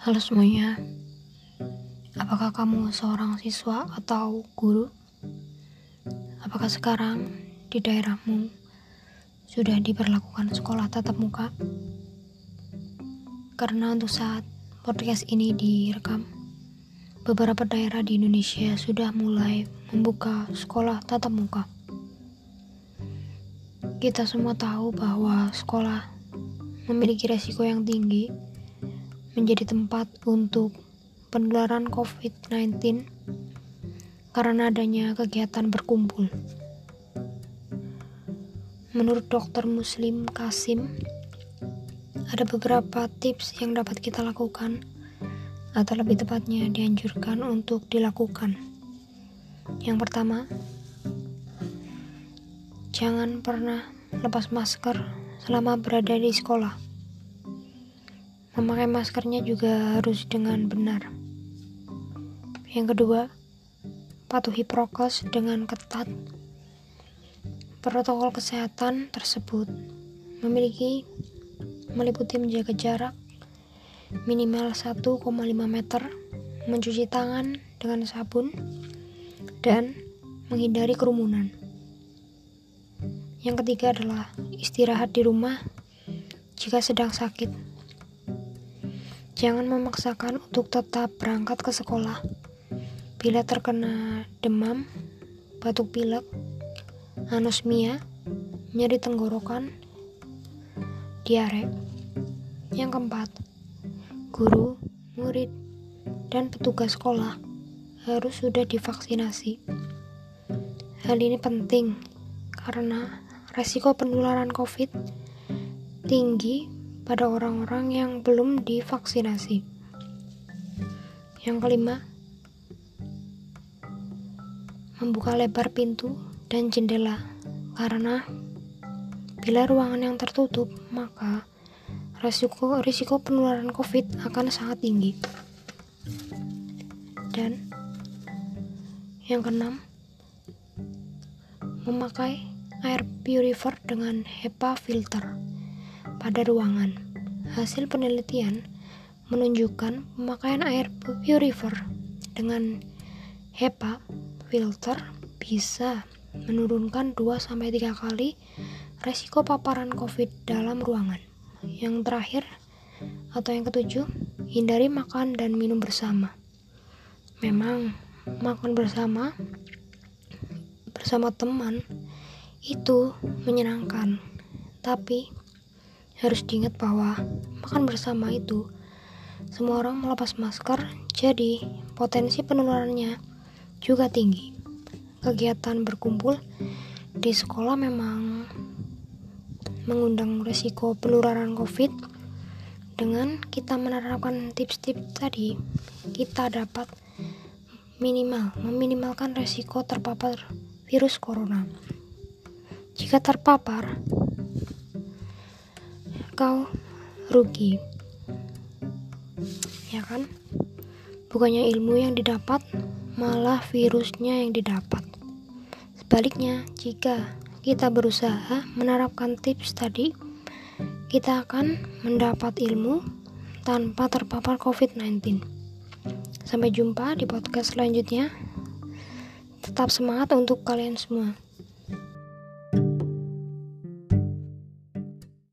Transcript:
Halo semuanya, apakah kamu seorang siswa atau guru? Apakah sekarang di daerahmu sudah diberlakukan sekolah tatap muka? Karena untuk saat podcast ini direkam, beberapa daerah di Indonesia sudah mulai membuka sekolah tatap muka. Kita semua tahu bahwa sekolah memiliki resiko yang tinggi menjadi tempat untuk penularan COVID-19 karena adanya kegiatan berkumpul. Menurut dokter Muslim Kasim, ada beberapa tips yang dapat kita lakukan atau lebih tepatnya dianjurkan untuk dilakukan. Yang pertama, jangan pernah lepas masker selama berada di sekolah. Memakai maskernya juga harus dengan benar. Yang kedua, patuhi prokes dengan ketat. Protokol kesehatan tersebut memiliki meliputi menjaga jarak minimal 1,5 meter, mencuci tangan dengan sabun, dan menghindari kerumunan. Yang ketiga adalah istirahat di rumah jika sedang sakit. Jangan memaksakan untuk tetap berangkat ke sekolah. Bila terkena demam, batuk pilek, anosmia, nyeri tenggorokan, diare. Yang keempat, guru, murid, dan petugas sekolah harus sudah divaksinasi. Hal ini penting karena resiko penularan COVID tinggi pada orang-orang yang belum divaksinasi. Yang kelima, membuka lebar pintu dan jendela karena bila ruangan yang tertutup, maka risiko risiko penularan COVID akan sangat tinggi. Dan yang keenam, memakai air purifier dengan HEPA filter pada ruangan. Hasil penelitian menunjukkan pemakaian air purifier dengan HEPA filter bisa menurunkan 2-3 kali resiko paparan COVID dalam ruangan. Yang terakhir, atau yang ketujuh, hindari makan dan minum bersama. Memang, makan bersama bersama teman itu menyenangkan, tapi harus diingat bahwa makan bersama itu semua orang melepas masker, jadi potensi penularannya juga tinggi. Kegiatan berkumpul di sekolah memang mengundang risiko penularan COVID. Dengan kita menerapkan tips-tips tadi, kita dapat minimal meminimalkan risiko terpapar virus corona. Jika terpapar, kau rugi. Ya kan? Bukannya ilmu yang didapat malah virusnya yang didapat. Sebaliknya jika kita berusaha menerapkan tips tadi kita akan mendapat ilmu tanpa terpapar COVID-19 sampai jumpa di podcast selanjutnya. Tetap semangat untuk kalian semua